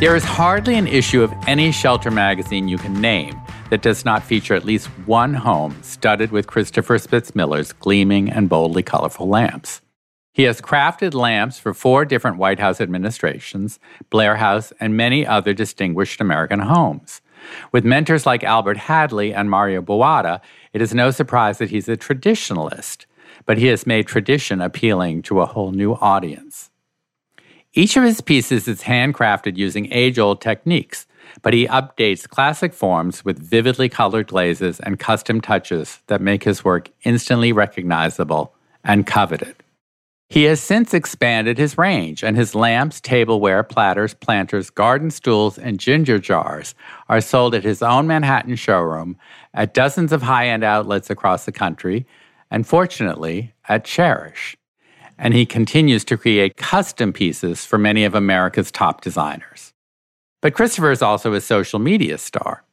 There is hardly an issue of any shelter magazine you can name that does not feature at least one home studded with Christopher Spitzmiller's gleaming and boldly colorful lamps. He has crafted lamps for four different White House administrations, Blair House, and many other distinguished American homes. With mentors like Albert Hadley and Mario Buatta, it is no surprise that he's a traditionalist, but he has made tradition appealing to a whole new audience. Each of his pieces is handcrafted using age old techniques, but he updates classic forms with vividly colored glazes and custom touches that make his work instantly recognizable and coveted. He has since expanded his range, and his lamps, tableware, platters, planters, garden stools, and ginger jars are sold at his own Manhattan showroom, at dozens of high end outlets across the country, and fortunately, at Chairish and he continues to create custom pieces for many of America's top designers. But Christopher is also a social media star.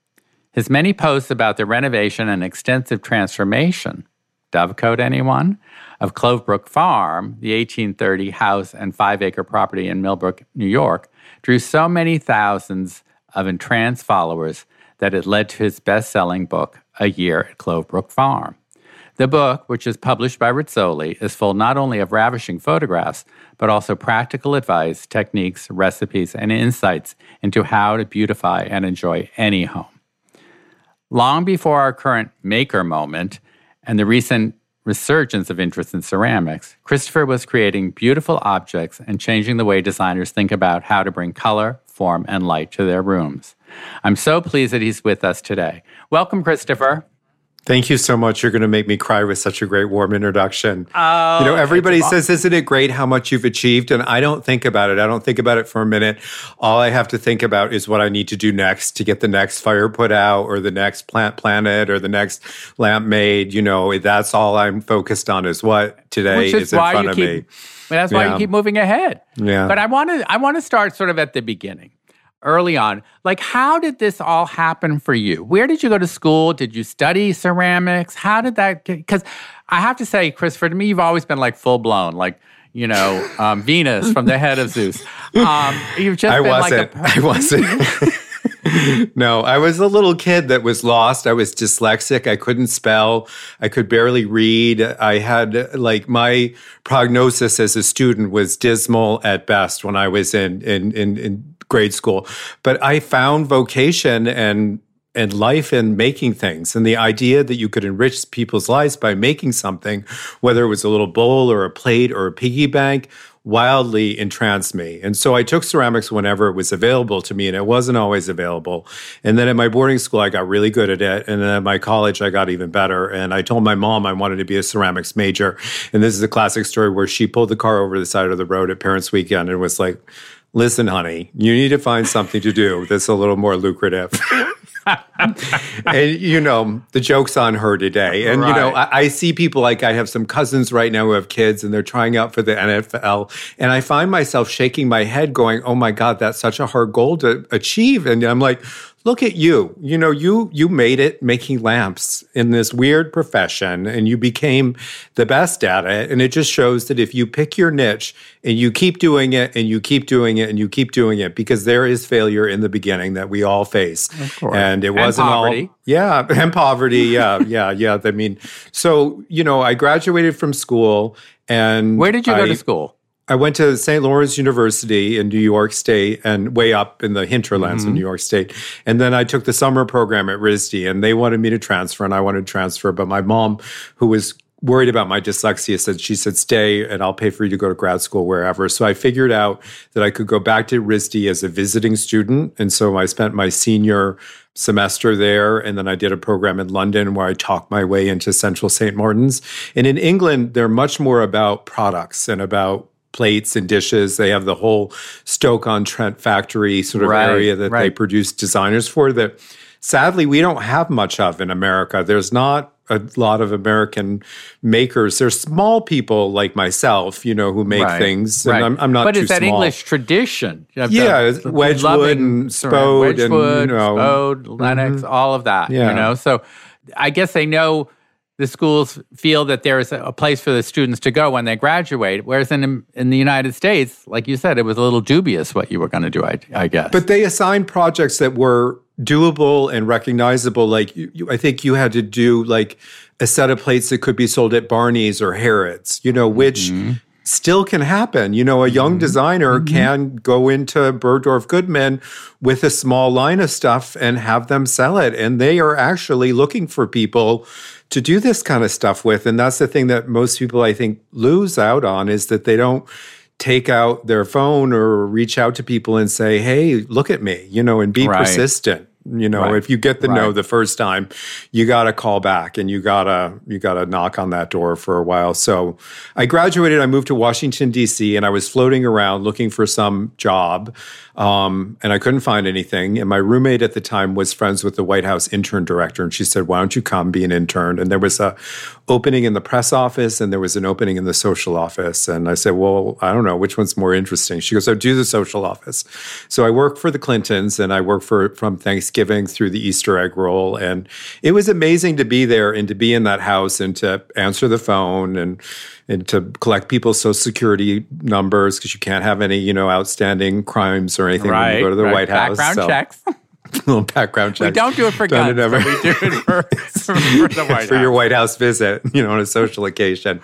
His many posts about the renovation and extensive transformation, Dovecote anyone? Of Clove Brook Farm, the 1830 house and five acre property in Millbrook, New York, drew so many thousands of entranced followers that it led to his best selling book, A Year at Clove Brook Farm. The book, which is published by Rizzoli, is full not only of ravishing photographs, but also practical advice, techniques, recipes, and insights into how to beautify and enjoy any home. Long before our current maker moment and the recent resurgence of interest in ceramics, Christopher was creating beautiful objects and changing the way designers think about how to bring color, form, and light to their rooms. I'm so pleased that he's with us today. Welcome, Christopher. Thank you so much. You're going to make me cry with such a great warm introduction. Oh, you know, oh, everybody says, Isn't it great how much you've achieved? And I don't think about it. I don't think about it for a minute. All I have to think about is what I need to do next to get the next fire put out or the next plant planted or the next lamp made. You know, that's all I'm focused on is what today Which is, is in front of keep, me. That's why Yeah. you keep moving ahead. Yeah. But I want to I want to start sort of at the beginning. Early on, like how did this all happen for you? Where did you go to school? Did you study ceramics? How did that? Because I have to say, Christopher, to me, you've always been like full blown, like you know, um, Venus from the head of Zeus. Um, you've just I been wasn't. like a I wasn't. no, I was a little kid that was lost. I was dyslexic. I couldn't spell. I could barely read. I had like my prognosis as a student was dismal at best when I was in in in, in grade school. But I found vocation and and life in making things and the idea that you could enrich people's lives by making something, whether it was a little bowl or a plate or a piggy bank, wildly entranced me. And so I took ceramics whenever it was available to me, and it wasn't always available. And then at my boarding school, I got really good at it. And then at my college, I got even better. And I told my mom I wanted to be a ceramics major. And this is a classic story where she pulled the car over the side of the road at Parents Weekend and was like, Listen, honey, you need to find something to do that's a little more lucrative. and you know the joke's on her today. And you know I, I see people like i have some cousins right now who have kids and they're trying out for the nfl and i find myself shaking my head going oh my god that's such a hard goal to achieve. And i'm like look at you. You know you you made it making lamps in this weird profession and you became the best at it. And it just shows that if you pick your niche and you keep doing it and you keep doing it and you keep doing it because there is failure in the beginning that we all face. And it wasn't poverty. all yeah and poverty. Yeah yeah yeah. I mean so you know i graduated from school and Where did you go I- to school? I went to St. Lawrence University in New York State and way up in the hinterlands Mm-hmm. of New York State. And then I took the summer program at RISD and they wanted me to transfer and I wanted to transfer. But my mom, who was worried about my dyslexia, said, she said, stay and I'll pay for you to go to grad school wherever. So I figured out that I could go back to RISD as a visiting student. And so I spent my senior semester there. And then I did a program in London where I talked my way into Central St. Martin's. And in England, they're much more about products and about plates and dishes. They have the whole Stoke on Trent factory sort of Right, area that they produce designers for that sadly we don't have much of in America. There's not a lot of American makers. There's small people like myself, you know, who make right, things. And right. I'm, I'm, not but it's that small. English tradition. yeah, the, Wedgwood and Spode Wedgwood, and you know, Spode, Lenox, mm-hmm. all of that. Yeah. You know, so I guess they know the schools feel that there's a place for the students to go when they graduate. Whereas in in the United States, like you said, it was a little dubious what you were going to do. I, I, guess. But they assigned projects that were doable and recognizable. Like you, you, I think you had to do like a set of plates that could be sold at Barney's or Harrods. You know, which. Mm-hmm. Still can happen. You know, a young mm-hmm. designer mm-hmm. can go into Bergdorf Goodman with a small line of stuff and have them sell it. And they are actually looking for people to do this kind of stuff with. And that's the thing that most people, I think, lose out on is that they don't take out their phone or reach out to people and say, hey, look at me, you know, and be right. persistent. You know, right. if you get the right. no the first time, you got to call back and you got to you got to knock on that door for a while. So, I graduated, I moved to Washington D.C. and I was floating around looking for some job. Um, and I couldn't find anything. And my roommate at the time was friends with the White House intern director, and she said, "Why don't you come be an intern?" And there was a opening in the press office, and there was an opening in the social office. And I said, "Well, I don't know which one's more interesting." She goes, "Oh, do the social office." So I worked for the Clintons, and I worked for from Thanksgiving through the Easter egg roll, and it was amazing to be there and to be in that house and to answer the phone and and to collect people's social security numbers because you can't have any, you know, outstanding crimes or anything right, when you go to the right. White House. Background so. checks. little background checks. We don't do it for guns. It ever. we do it for, for, for the White for your White House visit, you know, on a social occasion.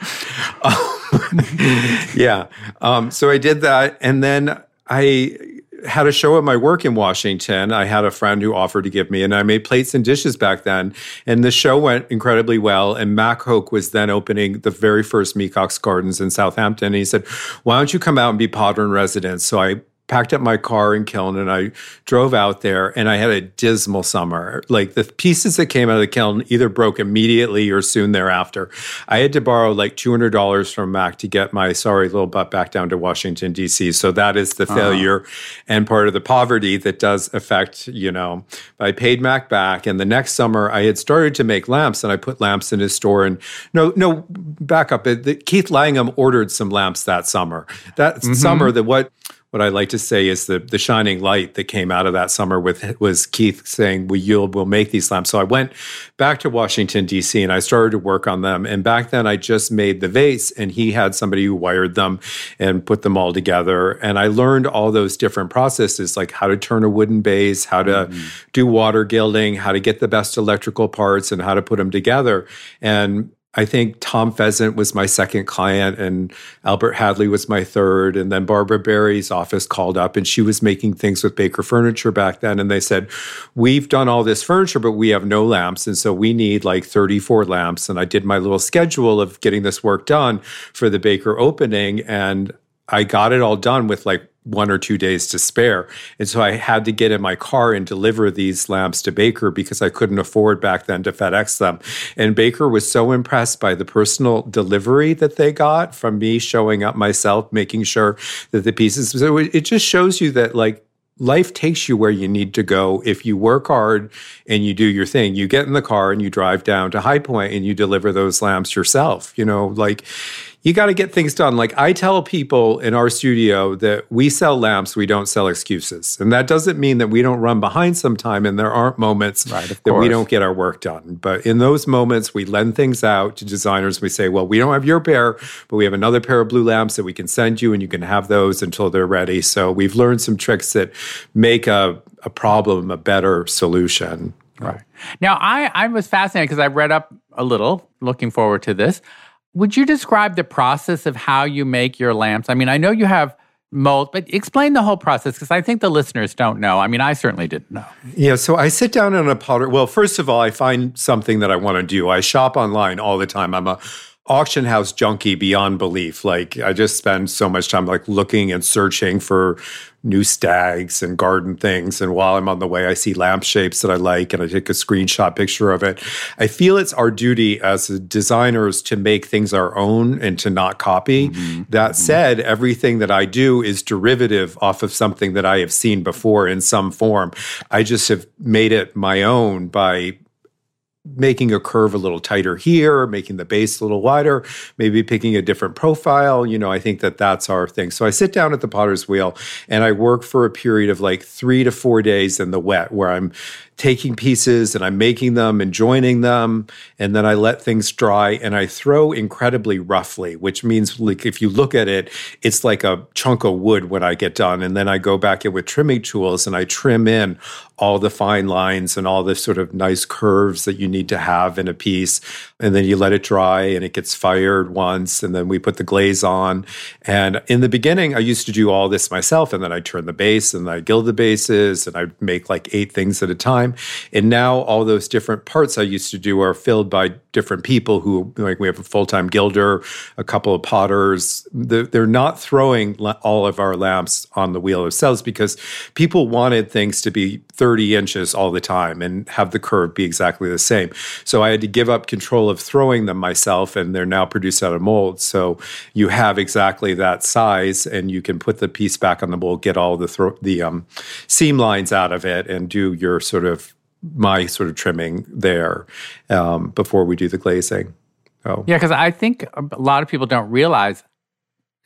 yeah. Um, so I did that, and then I had a show at my work in Washington. I had a friend who offered to give me, and I made plates and dishes back then. And the show went incredibly well. And Mac Hoke was then opening the very first Mecox Gardens in Southampton. And he said, Why don't you come out and be Podron resident? So I packed up my car in kiln and I drove out there and I had a dismal summer. Like the pieces that came out of the kiln either broke immediately or soon thereafter. I had to borrow like $200 from Mac to get my sorry little butt back down to Washington, D.C. So that is the uh-huh. failure and part of the poverty that does affect, you know, I paid Mac back. And the next summer I had started to make lamps and I put lamps in his store. And no, no, back up. Keith Langham ordered some lamps that summer. That mm-hmm. summer, that what what I like to say is the the shining light that came out of that summer with was Keith saying, "We will we'll make these lamps." So I went back to Washington D.C. and I started to work on them. And back then, I just made the vase, and he had somebody who wired them and put them all together. And I learned all those different processes, like how to turn a wooden base, how to mm-hmm. do water gilding, how to get the best electrical parts, and how to put them together. And I think Tom Pheasant was my second client and Albert Hadley was my third. And then Barbara Barry's office called up and she was making things with Baker Furniture back then. And they said, We've done all this furniture, but we have no lamps. And so we need like 34 lamps. And I did my little schedule of getting this work done for the Baker opening. And I got it all done with like one or two days to spare. And so I had to get in my car and deliver these lamps to Baker because I couldn't afford back then to FedEx them. And Baker was so impressed by the personal delivery that they got from me showing up myself, making sure that the pieces. So it just shows you that like life takes you where you need to go if you work hard and you do your thing you get in the car and you drive down to high point and you deliver those lamps yourself you know like you got to get things done. Like I tell people in our studio that we sell lamps, we don't sell excuses. And that doesn't mean that we don't run behind sometime and there aren't moments right, that course. we don't get our work done. But in those moments, we lend things out to designers. We say, well, we don't have your pair, but we have another pair of blue lamps that we can send you and you can have those until they're ready. So we've learned some tricks that make a, a problem a better solution. Right. Now, I, I was fascinated because I read up a little, looking forward to this. Would you describe the process of how you make your lamps? I mean, I know you have mold, but explain the whole process because I think the listeners don't know. I mean, I certainly didn't know. Yeah, so I sit down on a powder. Well, first of all, I find something that I want to do. I shop online all the time. I'm a auction house junkie beyond belief. Like I just spend so much time like looking and searching for new stags and garden things. And while I'm on the way, I see lamp shapes that I like and I take a screenshot picture of it. I feel it's our duty as designers to make things our own and to not copy. Mm-hmm. That mm-hmm. said, everything that I do is derivative off of something that I have seen before in some form. I just have made it my own by making a curve a little tighter here, making the base a little wider, maybe picking a different profile. You know, I think that that's our thing. So I sit down at the potter's wheel and I work for a period of like three to four days in the wet where I'm taking pieces and I'm making them and joining them. And then I let things dry and I throw incredibly roughly, which means like if you look at it, it's like a chunk of wood when I get done. And then I go back in with trimming tools and I trim in all the fine lines and all the sort of nice curves that you need to have in a piece. And then you let it dry and it gets fired once. And then we put the glaze on. And in the beginning, I used to do all this myself. And then I turn the base and I gild the bases and I make like eight things at a time. And now all those different parts I used to do are filled by different people who, like, we have a full time gilder, a couple of potters. They're not throwing all of our lamps on the wheel ourselves because people wanted things to be 30 inches all the time and have the curve be exactly the same. So I had to give up control of throwing them myself, and they're now produced out of molds. So you have exactly that size, and you can put the piece back on the mold, get all the thro- the um, seam lines out of it, and do your sort of my sort of trimming there um, before we do the glazing. Oh. Yeah, because I think a lot of people don't realize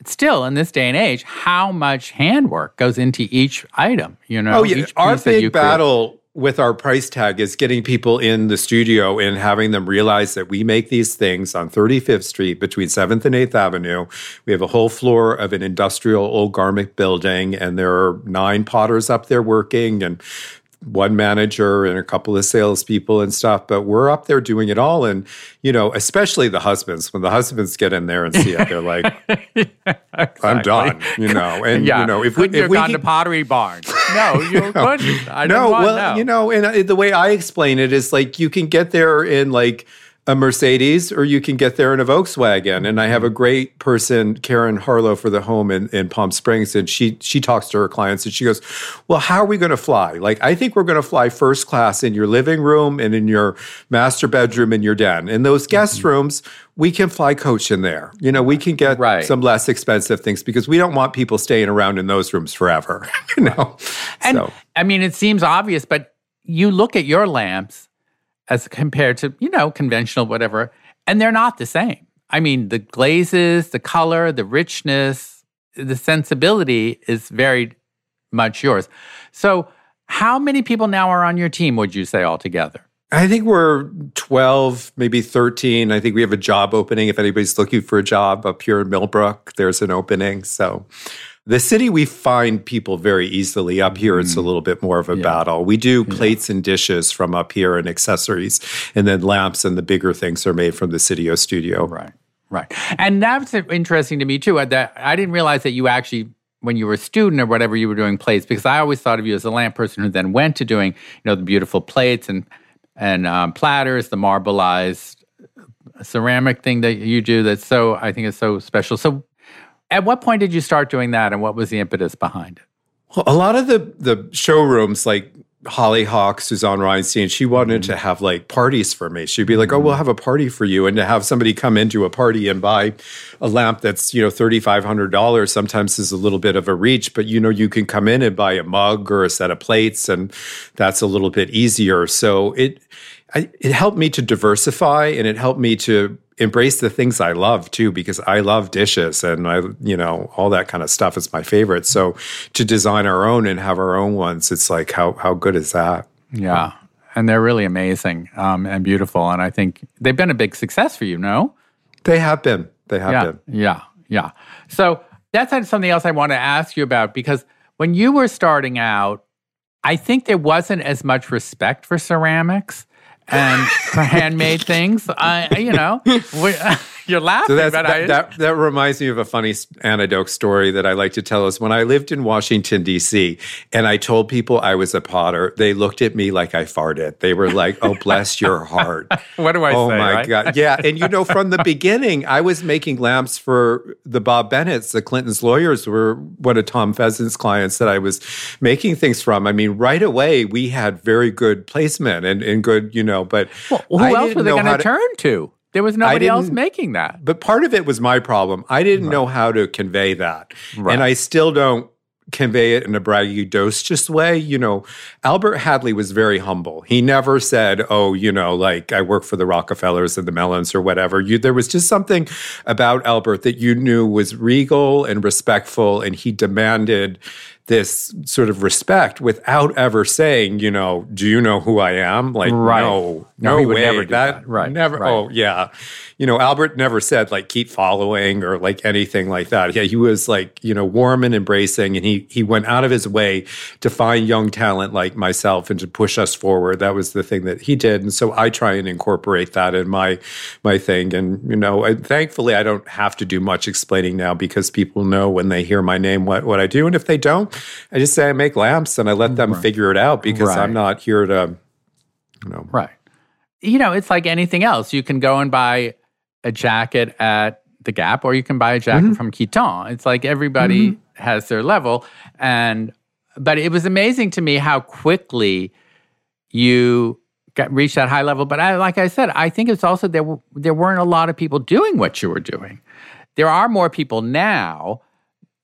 still in this day and age how much handwork goes into each item. You know, oh yeah, our big battle. With our price tag is getting people in the studio and having them realize that we make these things on 35th Street between 7th and 8th Avenue. We have a whole floor of an industrial old garment building, and there are nine potters up there working, and one manager and a couple of salespeople and stuff, but we're up there doing it all. And, you know, especially the husbands, when the husbands get in there and see it, they're like, yeah, exactly. I'm done, you know. And, yeah. you know, if couldn't we, if we gone can, to Pottery Barn. No, you no, couldn't. I no, want, well, you know, and uh, the way I explain it is like you can get there in like, a Mercedes or you can get there in a Volkswagen. And I have a great person, Karen Harlow, for the home in, in Palm Springs. And she she talks to her clients and she goes, Well, how are we going to fly? Like, I think we're going to fly first class in your living room and in your master bedroom and your den. In those guest mm-hmm. rooms, we can fly coach in there. You know, we can get right. some less expensive things because we don't want people staying around in those rooms forever. you know? And so. I mean, it seems obvious, but you look at your lamps as compared to, you know, conventional, whatever. And they're not the same. I mean, the glazes, the color, the richness, the sensibility is very much yours. So, how many people now are on your team, would you say, altogether? I think we're 12, maybe 13. I think we have a job opening. If anybody's looking for a job up here in Millbrook, there's an opening. So the city, we find people very easily. Up here, it's a mm. little bit more of a yeah. battle. We do plates yeah. and dishes from up here and accessories, and then lamps and the bigger things are made from the Sitio studio. Right, right. And that's interesting to me too. That I didn't realize that you actually when you were a student or whatever you were doing plates because I always thought of you as a lamp person who then went to doing you know the beautiful plates and and um, platters, the marbleized ceramic thing that you do that's so I think is so special. So at what point did you start doing that, and what was the impetus behind it? Well, a lot of the the showrooms, like Hollyhock, Suzanne Rheinstein, she wanted mm-hmm. to have like parties for me. She'd be like, "Oh, we'll mm-hmm. have a party for you," and to have somebody come into a party and buy a lamp that's you know thirty five hundred dollars sometimes is a little bit of a reach, but you know you can come in and buy a mug or a set of plates, and that's a little bit easier. So it I, it helped me to diversify, and it helped me to embrace the things I love too, because I love dishes and I, you know, all that kind of stuff is my favorite. So to design our own and have our own ones, it's like, how, how good is that? Yeah. And they're really amazing um, and beautiful. And I think they've been a big success for you, no? They have been. They have yeah, been. Yeah. Yeah. So that's something else I want to ask you about because when you were starting out, I think there wasn't as much respect for ceramics and for handmade things. I, you know, You're laughing, So that, I, that, that reminds me of a funny anecdote story that I like to tell is when I lived in Washington, D.C., and I told people I was a potter, they looked at me like I farted. They were like, oh, bless your heart. what do I oh say? Oh, my right? God. Yeah. And you know, from the beginning, I was making lamps for the Bob Bennett's. The Clinton's lawyers were one of Tom Pheasant's clients that I was making things from. I mean, right away, we had very good placement and, and good, you know, but Well, who I else were they going to turn to? There was nobody else making that. but part of it was my problem. I didn't know how to convey that. Right. And I still don't convey it in a braggy, braggadocious way. You know, Albert Hadley was very humble. He never said, oh, you know, like I work for the Rockefellers and the Mellons or whatever. You, there was just something about Albert that you knew was regal and respectful, and he demanded this sort of respect without ever saying, you know, do you know who I am? Like, Right. no, No, no, he would way. never do that. Right, Never. Oh, right. Oh, yeah. You know, Albert never said like keep following or like anything like that. Yeah, he was like, you know, warm and embracing and he he went out of his way to find young talent like myself and to push us forward. That was the thing that he did. And so I try and incorporate that in my my thing. And, you know, and thankfully I don't have to do much explaining now because people know when they hear my name what what I do. And if they don't, I just say I make lamps and I let them figure it out because Right. I'm not here to you know Right. You know, it's like anything else. You can go and buy a jacket at the Gap or you can buy a jacket Mm-hmm. from Kiton. It's like everybody has their level. And, but it was amazing to me how quickly you got reached that high level. But I, like I said, I think it's also there, there weren't a lot of people doing what you were doing. There are more people now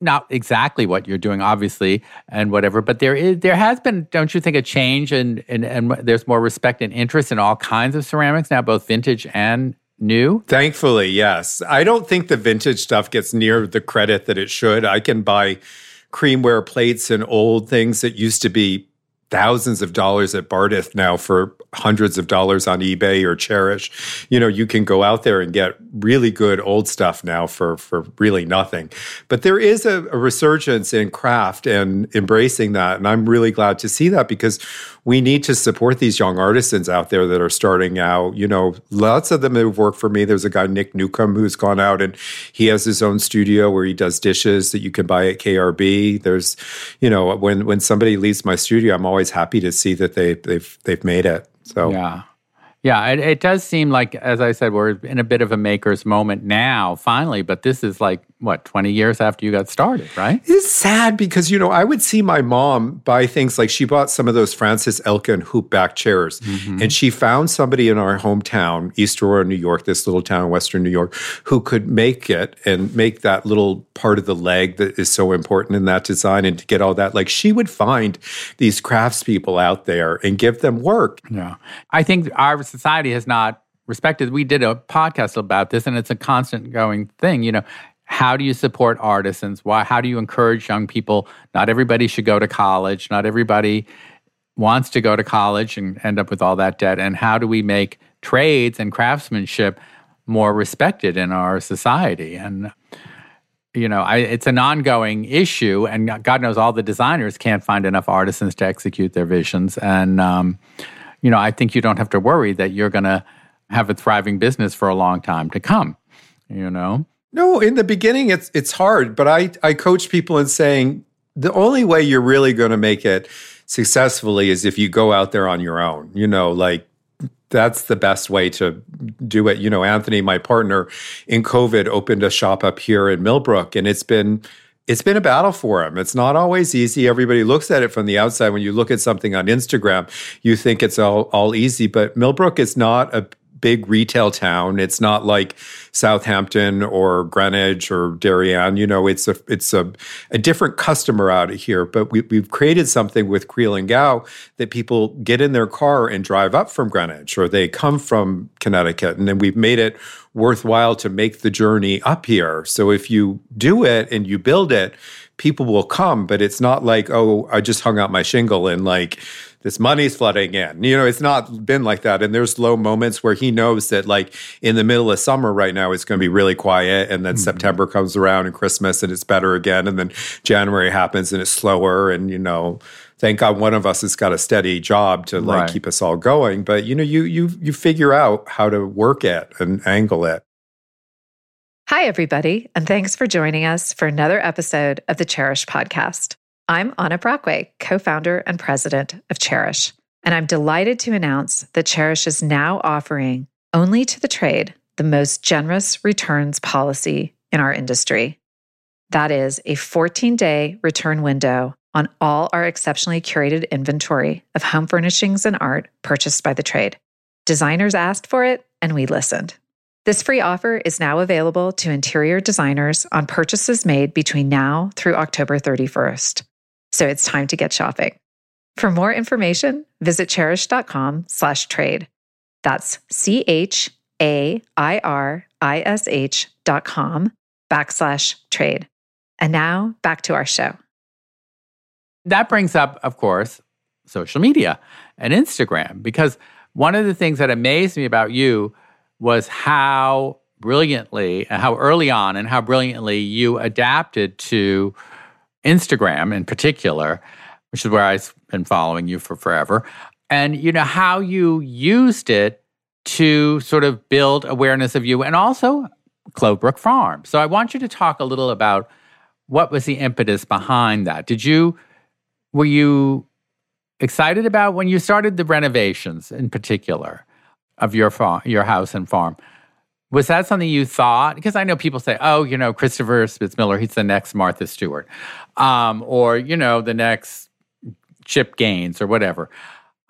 not exactly what you're doing, obviously, and whatever. But there is, there has been, don't you think, a change and and and there's more respect and interest in all kinds of ceramics now, both vintage and new. Thankfully, yes. I don't think the vintage stuff gets near the credit that it should. I can buy creamware plates and old things that used to be thousands of dollars at Bardith now for hundreds of dollars on eBay or Chairish. You know, you can go out there and get really good old stuff now for for really nothing. But there is a, a resurgence in craft and embracing that, and I'm really glad to see that because we need to support these young artisans out there that are starting out. You know, lots of them have worked for me. There's a guy Nick Newcomb who's gone out and he has his own studio where he does dishes that you can buy at KRB. There's, you know, when when somebody leaves my studio, I'm always happy to see that they they've they've made it. So Yeah. Yeah, it, it does seem like, as I said, we're in a bit of a maker's moment now, finally. But this is like what twenty years after you got started, right? It's sad because you know I would see my mom buy things like she bought some of those Frances Elkins hoop back chairs, mm-hmm. and she found somebody in our hometown, East Aurora, New York, this little town in Western New York, who could make it and make that little part of the leg that is so important in that design, and to get all that. Like she would find these craftspeople out there and give them work. Yeah. I think our society has not respected. We did a podcast about this and it's a constant going thing, you know. How do you support artisans? Why how do you encourage young people? Not everybody should go to college. Not everybody wants to go to college and end up with all that debt. And how do we make trades and craftsmanship more respected in our society? And you know, I, it's an ongoing issue, and God knows all the designers can't find enough artisans to execute their visions. And um, you know, I think you don't have to worry that you're going to have a thriving business for a long time to come. You know, No, in the beginning it's it's hard, but I I coach people in saying the only way you're really going to make it successfully is if you go out there on your own. You know, like that's the best way to do it. You know, Anthony, my partner in COVID, opened a shop up here in Millbrook, and it's been it's been a battle for him. It's not always easy. Everybody looks at it from the outside. When you look at something on Instagram, you think it's all, all easy, but Millbrook is not a big retail town. It's not like Southampton or Greenwich or Darien. You know, it's a it's a, a different customer out of here. But we, we've created something with Creel and Gow that people get in their car and drive up from Greenwich or they come from Connecticut, and then we've made it worthwhile to make the journey up here. So if you do it and you build it, people will come. But it's not like oh, I just hung out my shingle and like this money's flooding in. You know, it's not been like that. And there's low moments where he knows that, like, in the middle of summer right now, it's going to be really quiet. And then mm-hmm. September comes around and Christmas and it's better again. And then January happens and it's slower. And, you know, thank God one of us has got a steady job to like Right. keep us all going. But, you know, you, you, you figure out how to work it and angle it. Hi, everybody, and thanks for joining us for another episode of the Chairish podcast. I'm Anna Brockway, co founder and president of Chairish, and I'm delighted to announce that Chairish is now offering only to the trade the most generous returns policy in our industry. That is a 14 day return window on all our exceptionally curated inventory of home furnishings and art purchased by the trade. Designers asked for it, and we listened. This free offer is now available to interior designers on purchases made between now through October 31st. So it's time to get shopping. For more information, visit chairish.com slash trade. That's C H A I R I S H dot com backslash trade. And now back to our show. That brings up, of course, social media and Instagram, because one of the things that amazed me about you was how brilliantly, uh, how early on, and how brilliantly you adapted to Instagram in particular, which is where I've been following you for forever. And you know how you used it to sort of build awareness of you and also Clove Brook Farm. So I want you to talk a little about what was the impetus behind that. Did you were you excited about when you started the renovations in particular? of your farm, your house and farm. Was that something you thought? Because I know people say, "Oh, you know, Christopher Spitzmiller, he's the next Martha Stewart," um, or you know, the next Chip Gaines or whatever.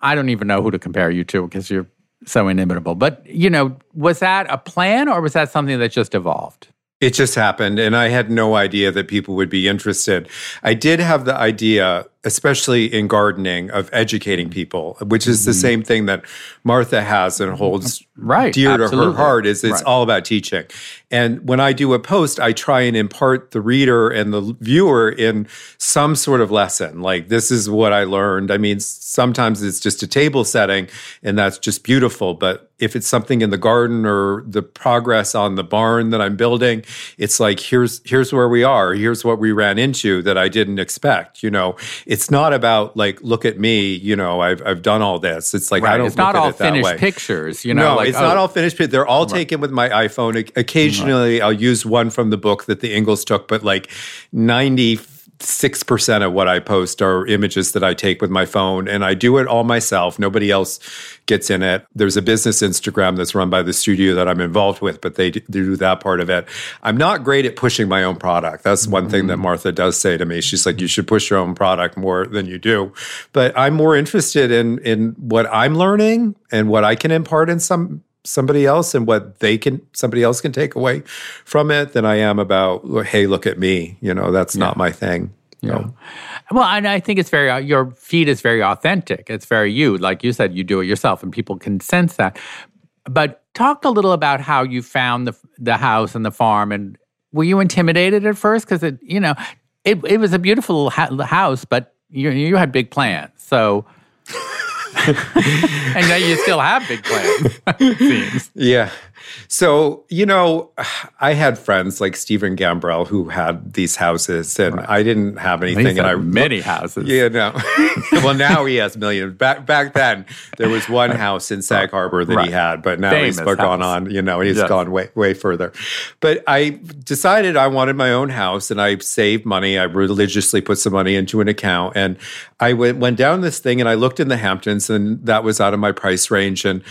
I don't even know who to compare you to because you're so inimitable. But you know, was that a plan or was that something that just evolved? It just happened, and I had no idea that people would be interested. I did have the idea especially in gardening, of educating people, which is the mm-hmm. same thing that Martha has and holds right, dear absolutely. to her heart. Is it's right. all about teaching. And when I do a post, I try and impart the reader and the viewer in some sort of lesson. Like this is what I learned. I mean, sometimes it's just a table setting, and that's just beautiful. But if it's something in the garden or the progress on the barn that I'm building, it's like here's here's where we are. Here's what we ran into that I didn't expect. You know it's not about like look at me you know i've, I've done all this it's like right. i don't know. it's not all finished way. pictures you know no like, it's oh. not all finished they're all right. taken with my iphone occasionally right. i'll use one from the book that the ingles took but like 90 6% of what I post are images that I take with my phone, and I do it all myself. Nobody else gets in it. There's a business Instagram that's run by the studio that I'm involved with, but they do that part of it. I'm not great at pushing my own product. That's one mm-hmm. thing that mm-hmm. Martha does say to me. She's like, you should push your own product more than you do. But I'm more interested in in what I'm learning and what I can impart in some somebody else and what they can somebody else can take away from it than I am about hey look at me you know that's yeah. not my thing. You yeah. know well and I think it's very uh, your feed is very authentic. It's very you. Like you said you do it yourself and people can sense that. But talk a little about how you found the the house and the farm and were you intimidated at first? Because it you know it it was a beautiful ha- house but you you had big plans. So and now you still have big plans. yeah. So, you know, I had friends like Steven Gambrel who had these houses, and right. I didn't have anything. and I many houses. Yeah, no. well, now he has millions. Back back then, there was one house in Sag Harbor that right. he had, but now Famous he's gone on. You know, he's yes. gone way way further. But I decided I wanted my own house, and I saved money. I religiously put some money into an account, and I went went down this thing, and I looked in the Hamptons, and that was out of my price range, and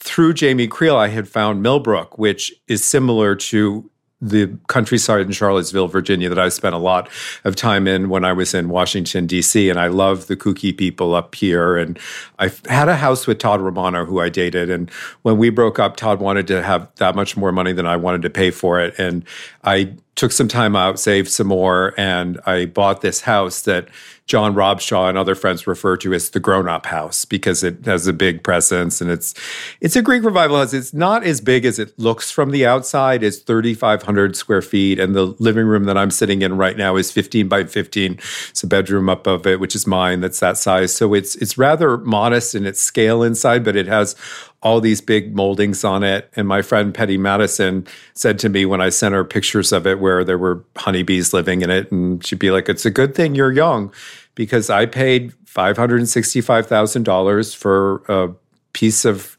through Jamie Creel, I had found Millbrook, which is similar to the countryside in Charlottesville, Virginia, that I spent a lot of time in when I was in Washington, D.C. And I love the kooky people up here. And I had a house with Todd Romano, who I dated. And when we broke up, Todd wanted to have that much more money than I wanted to pay for it. And I took some time out, saved some more, and I bought this house that John Robshaw and other friends refer to as the grown-up house because it has a big presence and it's it's a Greek revival house. It's not as big as it looks from the outside. It's 3,500 square feet, and the living room that I'm sitting in right now is 15 by 15. It's a bedroom up of it, which is mine. That's that size. So it's it's rather modest in its scale inside, but it has all these big moldings on it. And my friend Petty Madison said to me when I sent her pictures of it where there were honeybees living in it, and she'd be like, It's a good thing you're young because I paid $565,000 for a piece of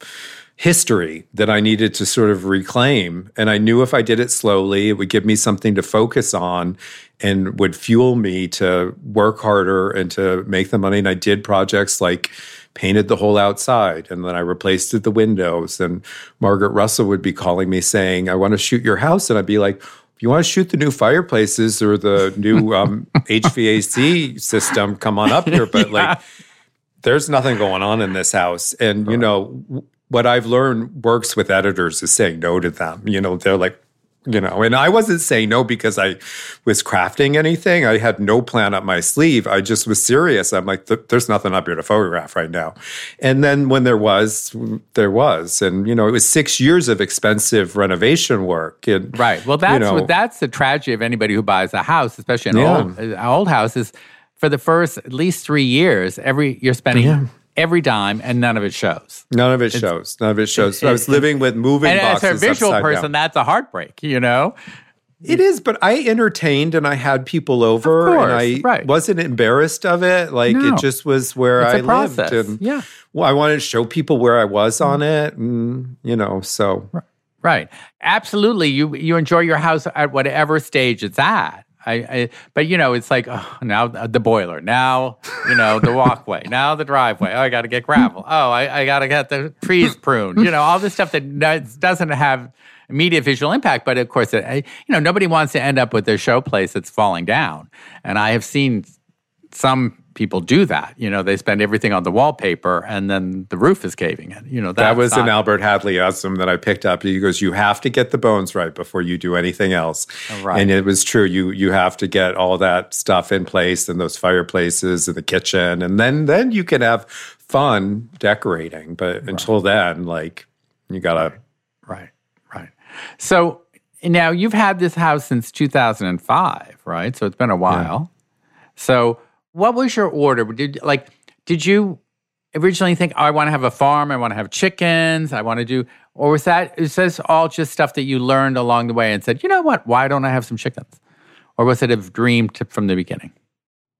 history that I needed to sort of reclaim. And I knew if I did it slowly, it would give me something to focus on and would fuel me to work harder and to make the money. And I did projects like painted the whole outside and then I replaced the windows. And Margaret Russell would be calling me saying, I want to shoot your house. And I'd be like, you want to shoot the new fireplaces or the new um, HVAC system, come on up here. But yeah. like, there's nothing going on in this house. And, you know, what I've learned works with editors is saying no to them. You know, they're like, you know, and I wasn't saying no because I was crafting anything. I had no plan up my sleeve. I just was serious. I'm like, there's nothing up here to photograph right now. And then when there was, there was. And, you know, it was six years of expensive renovation work. And, right. Well, that's, you know, what, that's the tragedy of anybody who buys a house, especially an yeah. old, uh, old house, is for the first at least three years, every you're spending yeah every dime, and none of it shows. None of it it's, shows. None of it shows. It, I was living with moving and boxes. as a visual person, down. that's a heartbreak. You know. It is, but I entertained and I had people over, course, and I right. wasn't embarrassed of it. Like no. it just was where it's I lived, and yeah. Well, I wanted to show people where I was on mm. it, and you know, so right, absolutely. You you enjoy your house at whatever stage it's at. I, I, but you know, it's like oh, now the boiler, now you know the walkway, now the driveway. Oh, I got to get gravel. Oh, I, I got to get the trees pruned. You know, all this stuff that doesn't have immediate visual impact, but of course, it, you know, nobody wants to end up with their show place that's falling down. And I have seen some people do that. You know, they spend everything on the wallpaper and then the roof is caving in. You know, that was not, an Albert Hadleyism that I picked up. He goes, "You have to get the bones right before you do anything else." Oh, right. And it was true. You you have to get all that stuff in place and those fireplaces and the kitchen, and then then you can have fun decorating. But right. until then, like you gotta right, right. So now you've had this house since 2005, right? So it's been a while. Yeah. So what was your order? Did like did you originally think, oh, I want to have a farm, I want to have chickens, I want to do, or was that is this all just stuff that you learned along the way and said, you know what, why don't I have some chickens? Or was it a dream from the beginning?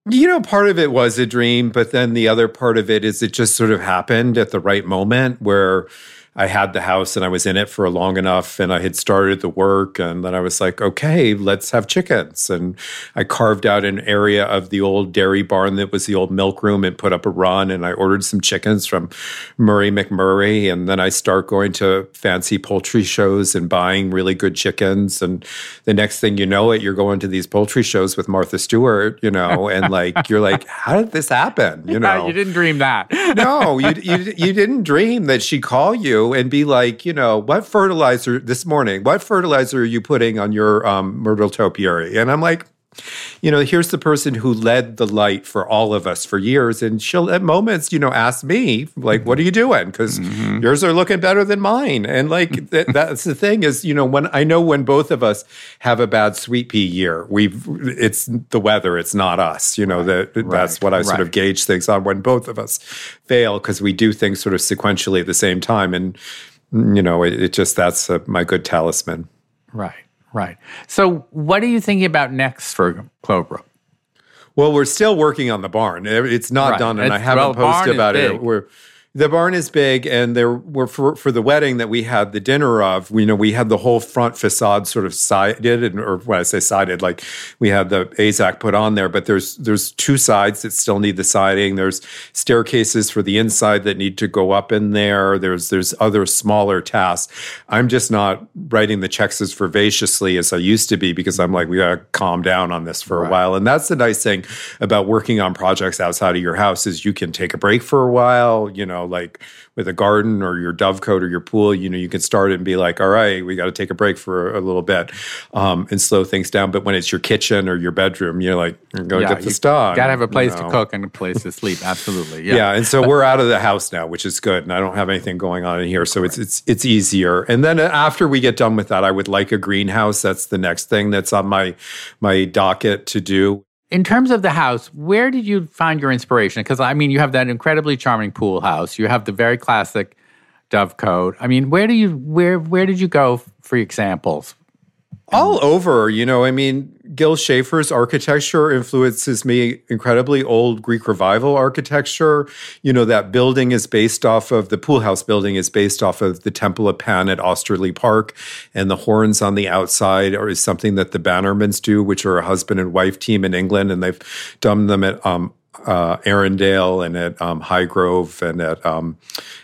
You know, part of it was a dream, but then the other part of it is it just sort of happened at the right moment where I had the house and I was in it for long enough and I had started the work. And then I was like, okay, let's have chickens. And I carved out an area of the old dairy barn that was the old milk room and put up a run. And I ordered some chickens from Murray McMurray. And then I start going to fancy poultry shows and buying really good chickens. And the next thing you know it, you're going to these poultry shows with Martha Stewart, you know, and like, you're like, how did this happen? You know, you didn't dream that. no, you, you, you didn't dream that she'd call you and be like, you know, what fertilizer this morning? What fertilizer are you putting on your um, myrtle topiary? And I'm like, you know, here's the person who led the light for all of us for years. And she'll at moments, you know, ask me, like, what are you doing? Because mm-hmm. yours are looking better than mine. And like, th- that's the thing is, you know, when I know when both of us have a bad sweet pea year, we've, it's the weather, it's not us. You know, that right. that's what I sort right. of gauge things on when both of us fail because we do things sort of sequentially at the same time. And, you know, it, it just, that's a, my good talisman. Right. Right. So, what are you thinking about next for Clove Brook? Well, we're still working on the barn. It's not right. done, and it's, I haven't well, posted about it. We're the barn is big, and there were for, for the wedding that we had the dinner of. We, you know, we had the whole front facade sort of sided, and, or when I say sided, like we had the AZEK put on there. But there's there's two sides that still need the siding. There's staircases for the inside that need to go up in there. There's there's other smaller tasks. I'm just not writing the checks as vivaciously as I used to be because I'm like we gotta calm down on this for right. a while. And that's the nice thing about working on projects outside of your house is you can take a break for a while. You know like with a garden or your dovecote or your pool, you know, you can start it and be like, all right, we got to take a break for a little bit um, and slow things down. But when it's your kitchen or your bedroom, you're like, going to yeah, get this done. Got to have a place you know? to cook and a place to sleep. Absolutely. Yeah. yeah. And so we're out of the house now, which is good. And I don't have anything going on in here. So it's, it's, it's easier. And then after we get done with that, I would like a greenhouse. That's the next thing that's on my, my docket to do in terms of the house, where did you find your inspiration? Because I mean, you have that incredibly charming pool house. You have the very classic dovecote. I mean, where do you where where did you go for examples? All over, you know, I mean, Gil Schafer's architecture influences me incredibly old Greek revival architecture. You know, that building is based off of the pool house building is based off of the Temple of Pan at Osterley Park. And the horns on the outside are is something that the Bannermans do, which are a husband and wife team in England. And they've done them at um, uh, Arundel and at um, Highgrove and at um,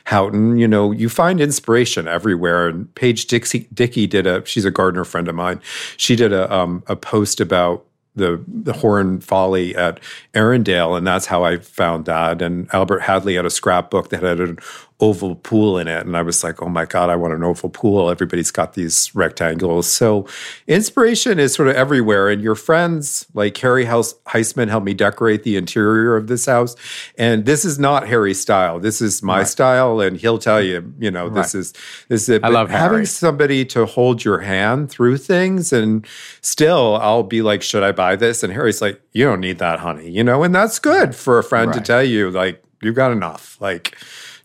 Houghton. You know, you find inspiration everywhere. And Page Dixie, Dickey did a. She's a gardener friend of mine. She did a um, a post about the the Horn Folly at Arundel, and that's how I found that. And Albert Hadley had a scrapbook that had an oval pool in it. And I was like, oh my God, I want an oval pool. Everybody's got these rectangles. So inspiration is sort of everywhere. And your friends like Harry House Heissmann helped me decorate the interior of this house. And this is not Harry's style. This is my right. style. And he'll tell you, you know, this is this is it. I love having somebody to hold your hand through things. And still I'll be like, should I buy this? And Harry's like, you don't need that, honey. You know, and that's good for a friend right. to tell you, like, you've got enough. Like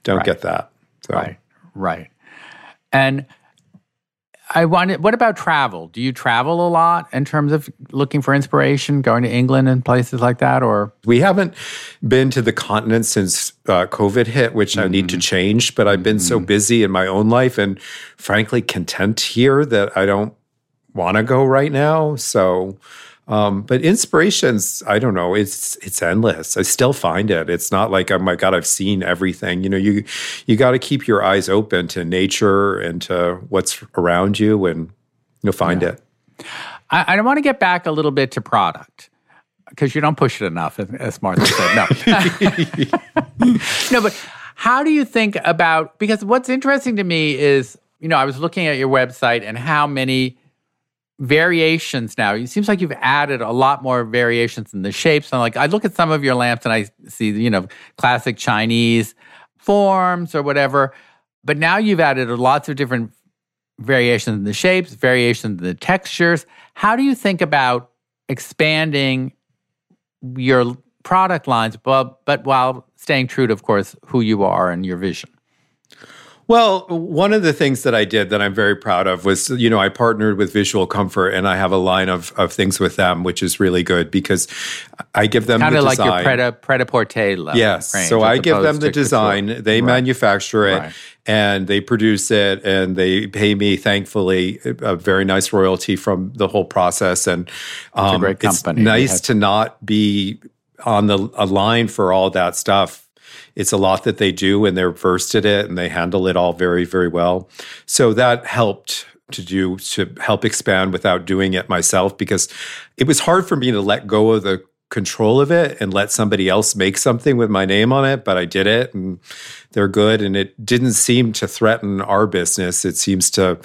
don't right. get that. So. Right, right. And I wanted, what about travel? Do you travel a lot in terms of looking for inspiration, going to England and places like that? Or we haven't been to the continent since uh, COVID hit, which mm-hmm. I need to mm-hmm. change. But I've been mm-hmm. so busy in my own life and frankly content here that I don't want to go right now. So um, but inspirations, I don't know, it's it's endless. I still find it. It's not like oh my god, I've seen everything. You know, you you got to keep your eyes open to nature and to what's around you, and you'll find yeah. it. I, I want to get back a little bit to product because you don't push it enough, as Martha said. No, no, but how do you think about? Because what's interesting to me is, you know, I was looking at your website and how many variations now. It seems like you've added a lot more variations in the shapes. And like I look at some of your lamps and I see, you know, classic Chinese forms or whatever. But now you've added lots of different variations in the shapes, variations in the textures. How do you think about expanding your product lines, but but while staying true to, of course, who you are and your vision? Well, one of the things that I did that I'm very proud of was, you know, I partnered with Visual Comfort and I have a line of, of things with them, which is really good because I give them kind of the like your pret a porter Yes. So I give them the design, couture. they right. manufacture it. Right. And they produce it, and they pay me, thankfully, a very nice royalty from the whole process. And um, it's, it's nice to not be on the a line for all that stuff it's a lot that they do and they're versed at it and they handle it all very, very well. So that helped to do to help expand without doing it myself because it was hard for me to let go of the control of it and let somebody else make something with my name on it, but I did it and they're good. And it didn't seem to threaten our business. It seems to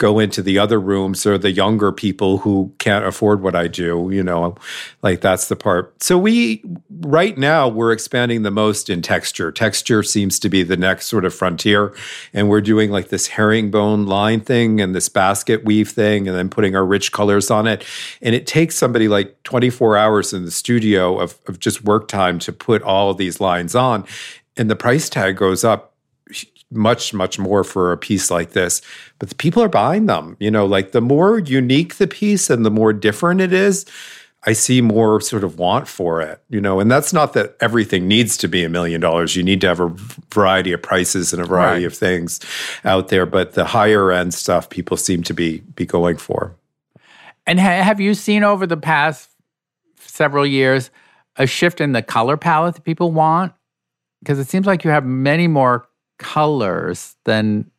go into the other rooms or the younger people who can't afford what I do, you know, like that's the part. So we right now we're expanding the most in texture. Texture seems to be the next sort of frontier and we're doing like this herringbone line thing and this basket weave thing and then putting our rich colors on it. And it takes somebody like 24 hours in the studio of, of just work time to put all these lines on and the price tag goes up much much more for a piece like this. But the people are buying them you know like the more unique the piece and the more different it is i see more sort of want for it you know? And that's not that everything needs to be a million dollars. You need to have a variety of prices and a variety right. of things out there but the higher end stuff people seem to be be going for. And ha- have you seen over the past several years a shift in the color palette that people want because it seems like you have many more colors than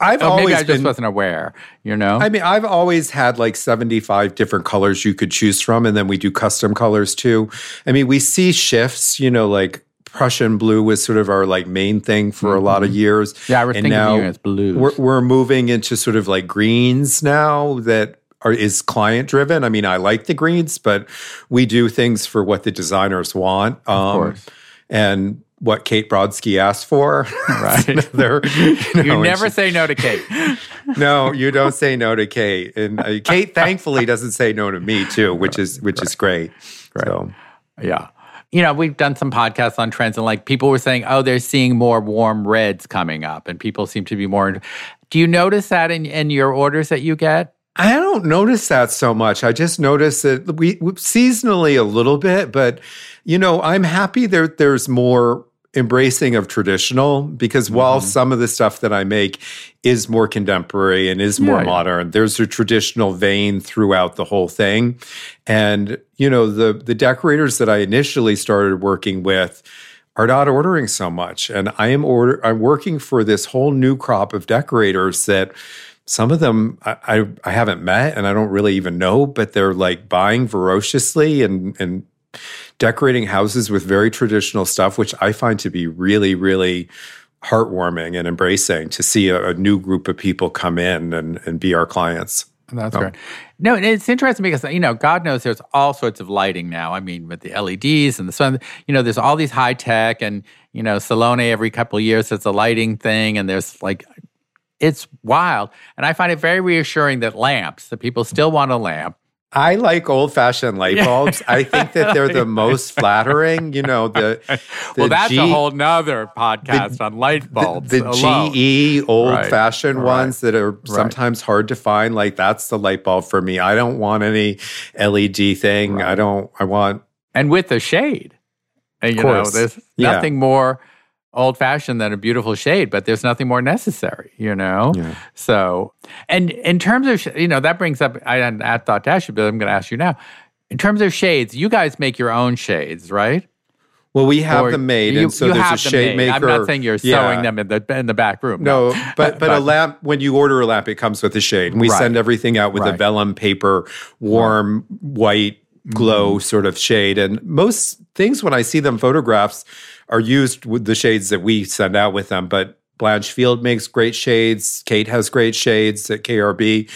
I've oh, always maybe I just been, wasn't aware, you know? I mean, I've always had like 75 different colors you could choose from, and then we do custom colors too. I mean, we see shifts, you know, like Prussian blue was sort of our like main thing for mm-hmm. a lot of mm-hmm. years. Yeah, I was and thinking now as blues. We're, we're moving into sort of like greens now that are, is client driven. I mean, I like the greens, but we do things for what the designers want. Um, of course. And what Kate Brodsky asked for. Right. you, know, you never she, say no to Kate. no, you don't say no to Kate. And uh, Kate thankfully doesn't say no to me too, which is which right. is great. Right. So, yeah. You know, we've done some podcasts on trends and like people were saying, "Oh, they're seeing more warm reds coming up and people seem to be more Do you notice that in in your orders that you get? I don't notice that so much. I just notice that we, we seasonally a little bit, but you know, I'm happy there there's more embracing of traditional because while Mm-hmm. some of the stuff that I make is more contemporary and is more Yeah. modern, there's a traditional vein throughout the whole thing. And you know, the the decorators that I initially started working with are not ordering so much. And I am order I'm working for this whole new crop of decorators that some of them I, I, I haven't met and I don't really even know, but they're like buying voraciously and and decorating houses with very traditional stuff, which I find to be really, really heartwarming and embracing to see a, a new group of people come in and, and be our clients. That's great. No, it's interesting because you know, God knows there's all sorts of lighting now. I mean, with the LEDs and the sun, you know, there's all these high tech, and you know, Salone every couple of years it's a lighting thing, and there's like, it's wild. And I find it very reassuring that lamps, that people still want a lamp. I like old fashioned light bulbs. I think that they're the most flattering. You know, the, the well, that's G- a whole nother podcast on light bulbs. the, alone. GE old Right, fashioned right, ones that are sometimes hard to find. Like that's the light bulb for me. I don't want any LED thing. I don't. I want and with a shade. And, you course. know, there's Yeah. nothing more old fashioned than a beautiful shade, but there's nothing more necessary, you know? Yeah. So, and in terms of, you know, that brings up, I hadn't thought to ask you, but I'm going to ask you now. In terms of shades, you guys make your own shades, right? Well, we have Or them made, you, and so you there's a shade made. maker. I'm not saying you're Yeah. sewing them in the in the back room. No, but but a lamp when you order a lamp, it comes with a shade. And we Right. send everything out with a vellum paper, warm white glow Mm-hmm. sort of shade. And most things when I see them photographs are used with the shades that we send out with them. But Blanche Field makes great shades. Kate has great shades at KRB.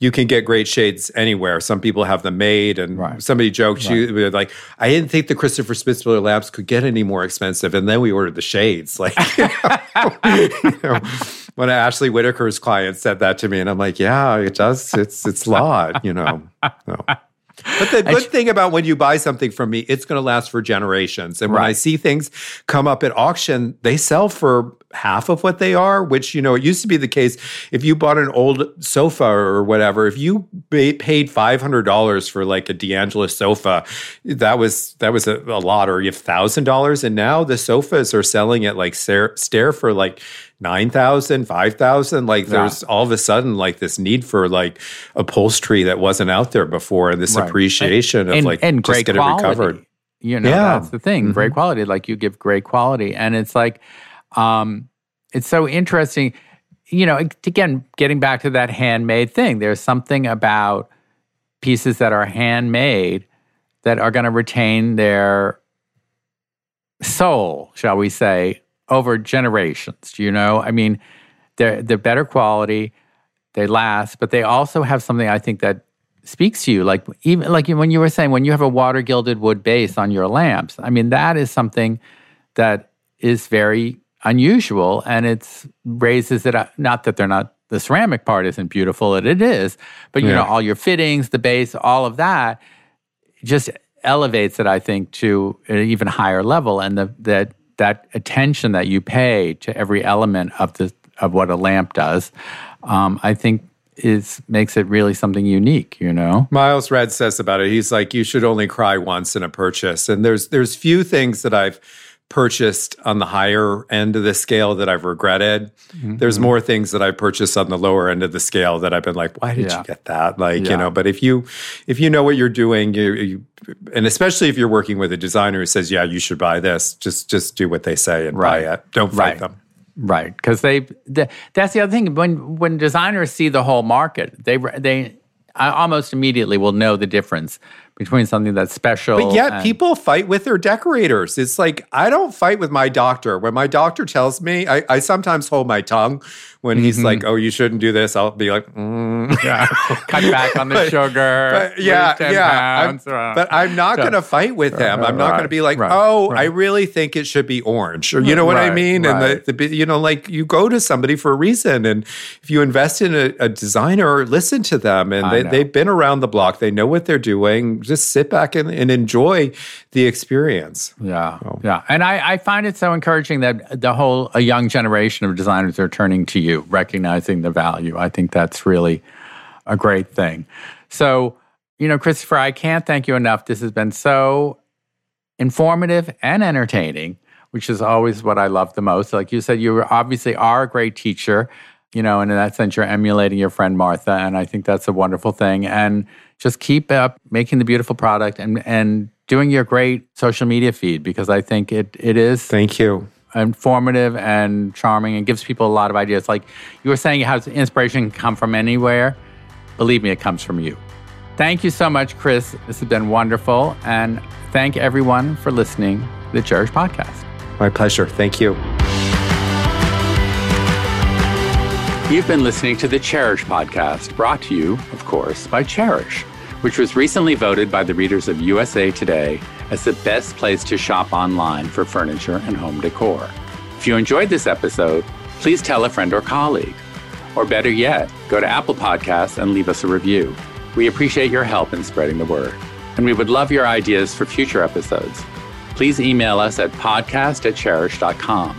You can get great shades anywhere. Some people have them made, and Right. somebody joked, you they're like, I didn't think the Christopher Spitzmiller lamps could get any more expensive, and then we ordered the shades. Like, you know, when Ashley Whittaker's client said that to me, and I'm like, yeah, it does. It's it's law, you know. So. But the good thing about when you buy something from me, it's going to last for generations. And when I see things come up at auction, they sell for half of what they are, which, you know, it used to be the case. If you bought an old sofa or whatever, if you paid $500 for like a D'Angelo sofa, that was, that was a, a lot, or you have $1,000. And now the sofas are selling at like stair, stair for like 9,000, 5,000. Like there's all of a sudden like this need for like upholstery that wasn't out there before and this Right. appreciation of and, like and just great get quality. it recovered. You know, Yeah. Mm-hmm. that's the thing. Great quality. Like you give great quality. And it's like, um, it's so interesting. You know, again, getting back to that handmade thing, there's something about pieces that are handmade that are going to retain their soul, shall we say, over generations. You know, I mean, they're they're better quality, they last, but they also have something I think that speaks to you. Like even like when you were saying when you have a water gilded wood base on your lamps, I mean that is something that is very unusual, and it's raises it up. Not that they're not the ceramic part isn't beautiful, it, it is, but you Yeah. know all your fittings, the base, all of that just elevates it, I think, to an even higher level. And the, that that attention that you pay to every element of the of what a lamp does, um, I think, is makes it really something unique. You know, Miles Redd says about it. He's like, you should only cry once in a purchase. And there's there's few things that I've purchased on the higher end of the scale that I've regretted. Mm-hmm. There's more things that I purchased on the lower end of the scale that I've been like, why did Yeah. you get that? Like, Yeah. you know, but if you if you know what you're doing, you, you and especially if you're working with a designer who says, yeah, you should buy this, just just do what they say and Right. buy it. Don't fight Right. them. right? Because they the, that's the other thing. When when designers see the whole market, they they I almost immediately will know the difference between something that's special. But yet and- people fight with their decorators. It's like I don't fight with my doctor. When my doctor tells me, I, I sometimes hold my tongue when Mm-hmm. he's like, "Oh, you shouldn't do this." I'll be like, mm. yeah, cut back on the But- sugar. But yeah, 10 yeah. I'm- uh, but I'm not going to fight with him. I'm not going to be like, right, "Oh, I really think it should be orange," or you know what I mean? right. And the, the you know, like you go to somebody for a reason, and if you invest in a, a designer, listen to them, and I they, know. they've been around the block. They know what they're doing. Just sit back and, and enjoy the experience. Yeah, yeah, and I, I find it so encouraging that the whole a young generation of designers are turning to you, recognizing the value. I think that's really a great thing. So, you know, Christopher, I can't thank you enough. This has been so informative and entertaining, which is always what I love the most. Like you said, you obviously are a great teacher, you know, and in that sense, you're emulating your friend Martha. And I think that's a wonderful thing. And just keep up making the beautiful product and, and doing your great social media feed because I think it, it is. Thank you informative and charming and gives people a lot of ideas. Like you were saying, how inspiration can come from anywhere. Believe me, it comes from you. Thank you so much, Chris. This has been wonderful. And thank everyone for listening to the Chairish Podcast. My pleasure. Thank you. You've been listening to the Chairish Podcast, brought to you, of course, by Chairish, which was recently voted by the readers of USA Today as the best place to shop online for furniture and home decor. If you enjoyed this episode, please tell a friend or colleague. Or better yet, go to Apple Podcasts and leave us a review. We appreciate your help in spreading the word. And we would love your ideas for future episodes. Please email us at podcast at chairish.com.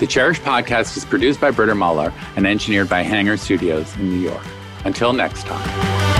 The Chairish podcast is produced by Britta Muller and engineered by Hanger Studios in New York. Until next time.